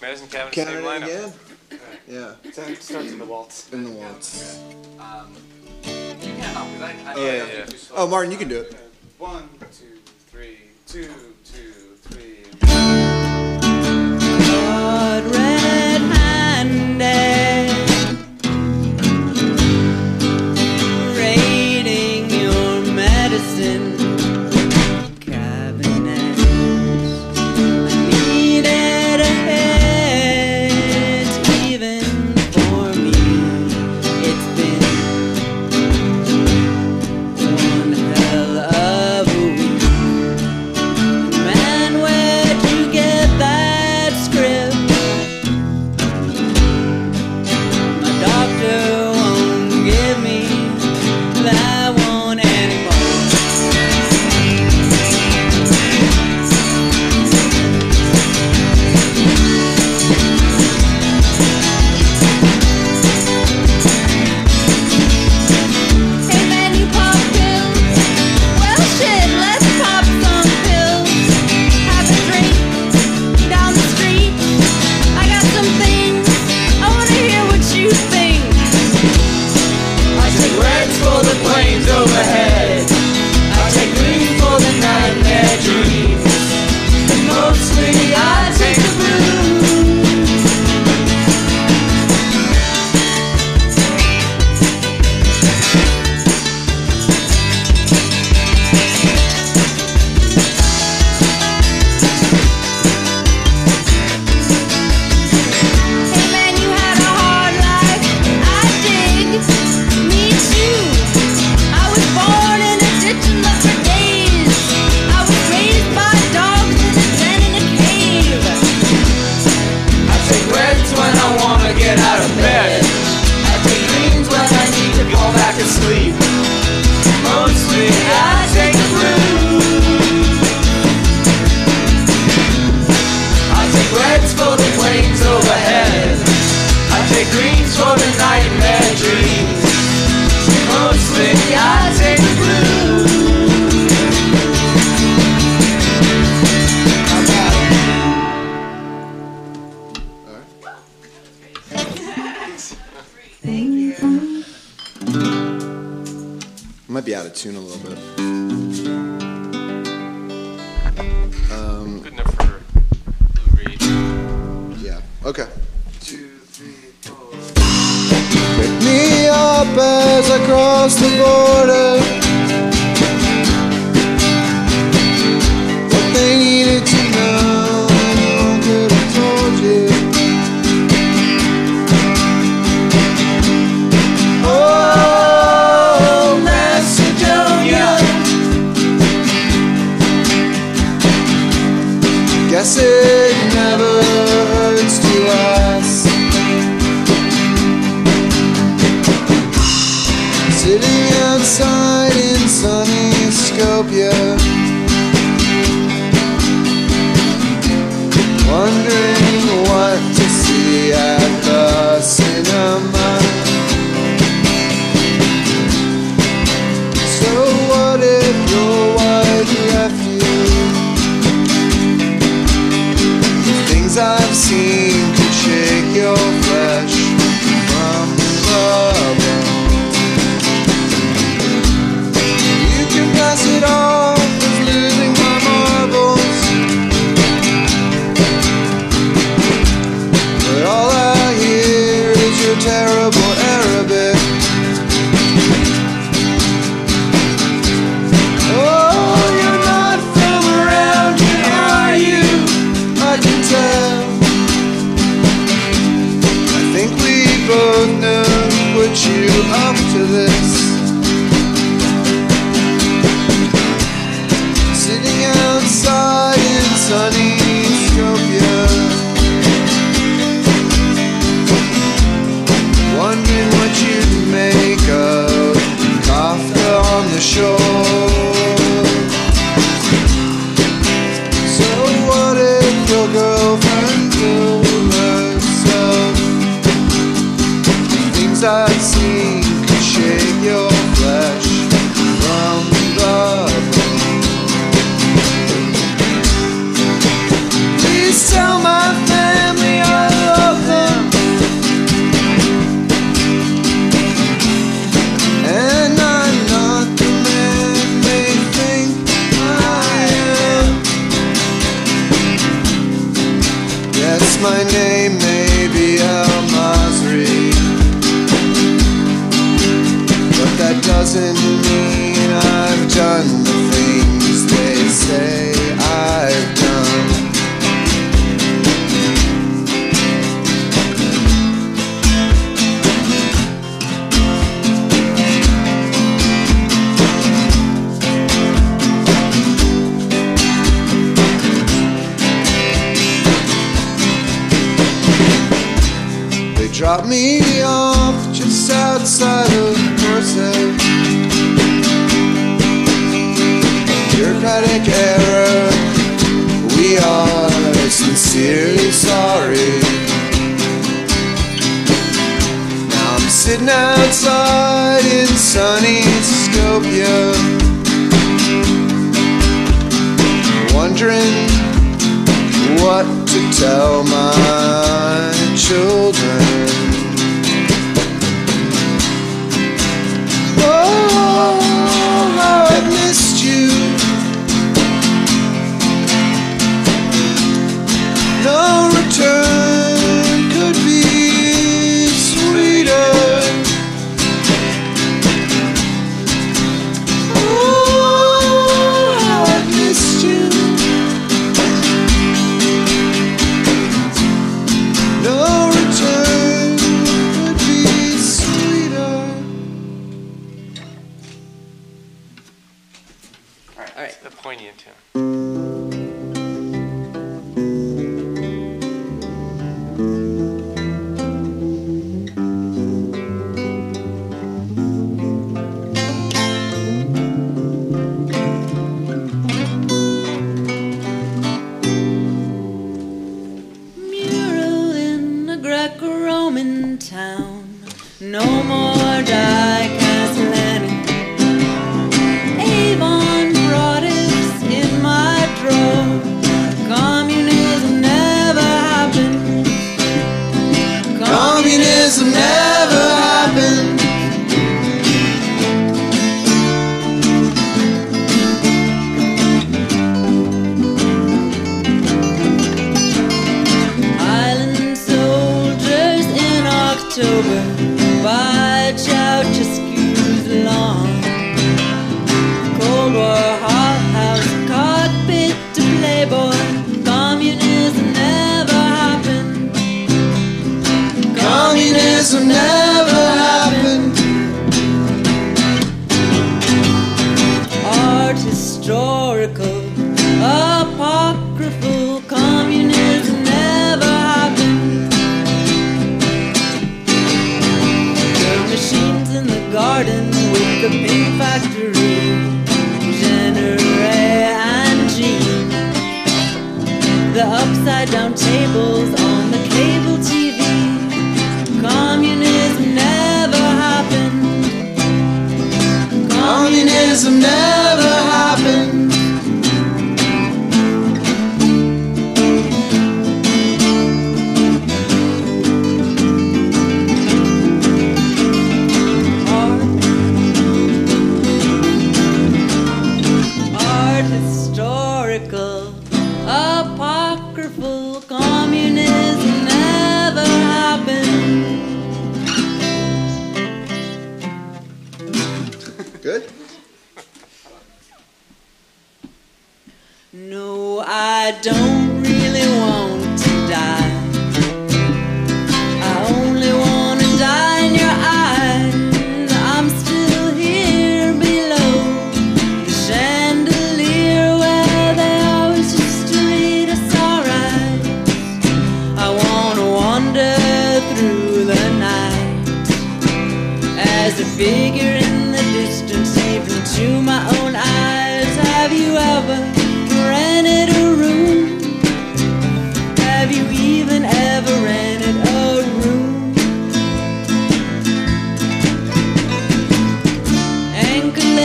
Medicine cabinet, same lineup. again? Yeah, It starts in the waltz. in the waltz. Um, you can help, 'cause I, I, Oh, yeah, yeah. Oh, Martin, you can do it. One, two, three, two, two, tune a little bit. Um, Good enough for Lou Reed. Yeah. Okay. Two, three, four. Pick me up as I cross the border. terrible error. my name may be El Masri, but that doesn't mean I've done the things they say. Drop me off just outside of Merced. Bureaucratic error, we are sincerely sorry. Now I'm sitting outside in sunny Skopje, wondering what to tell my children. there's net.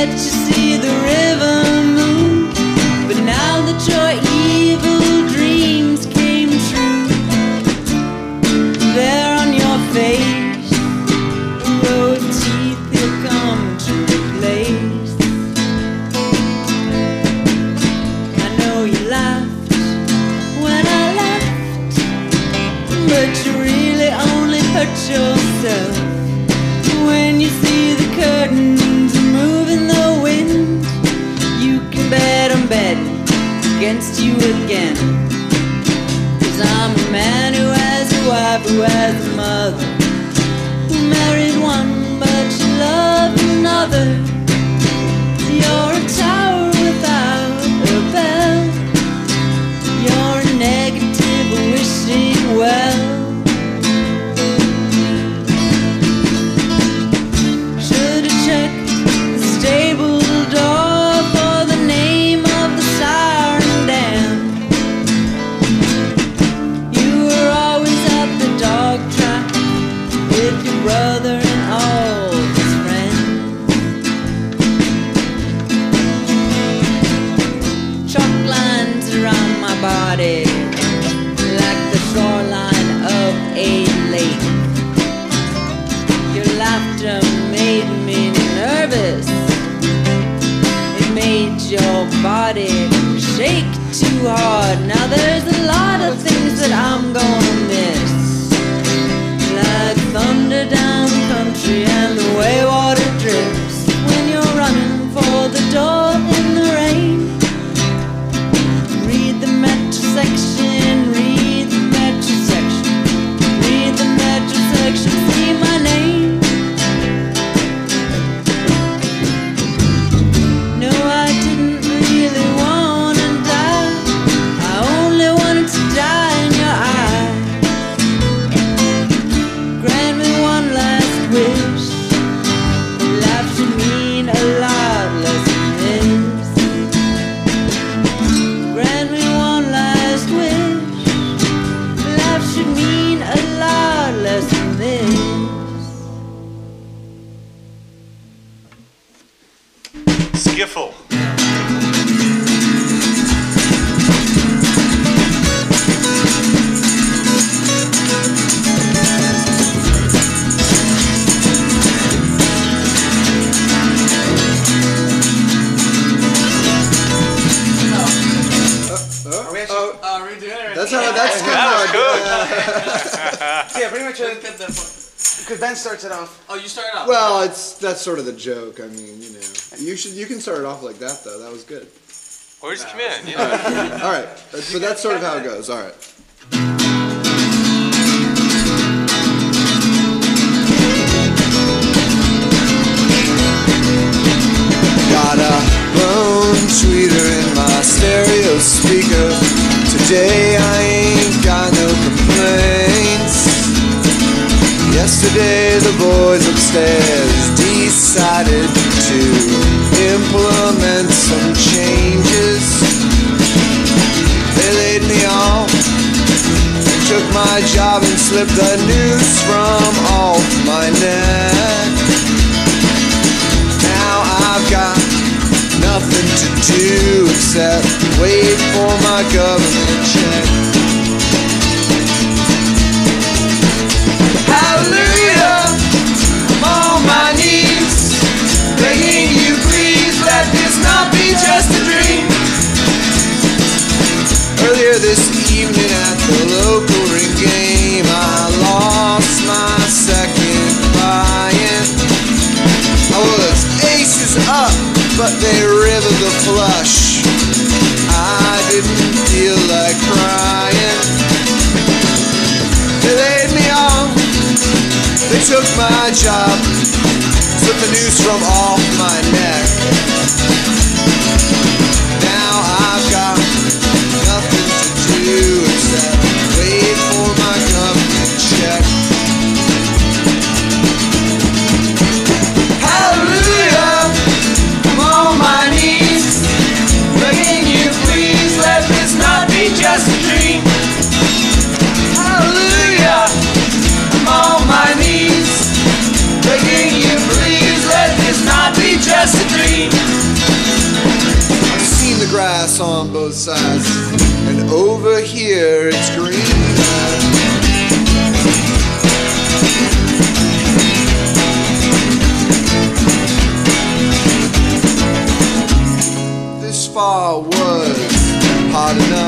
let you see. you again. Cause I'm a man who has a wife, who has a mother, who married one but she loved another. You're a Beautiful. That's how. That's good. That was good. Uh, so yeah, pretty much. Uh, because Ben starts it off. Oh, you start it off. Well, it's that's sort of the joke. I mean, you know, you should you can start it off like that though. That was good. Or just come in. All right. So that's sort of how it goes. All right. Got a home tweeter in my stereo speaker. Today I Yesterday the boys upstairs decided to implement some changes. They laid me off, took my job and slipped the noose from off my neck. Now I've got nothing to do except wait for my government check. Earlier this evening at the local ring game, I lost my second client. I was aces up, but they rivered the flush. I didn't feel like crying. They laid me off. They took my job, slipped the noose from off my neck. This was hard enough.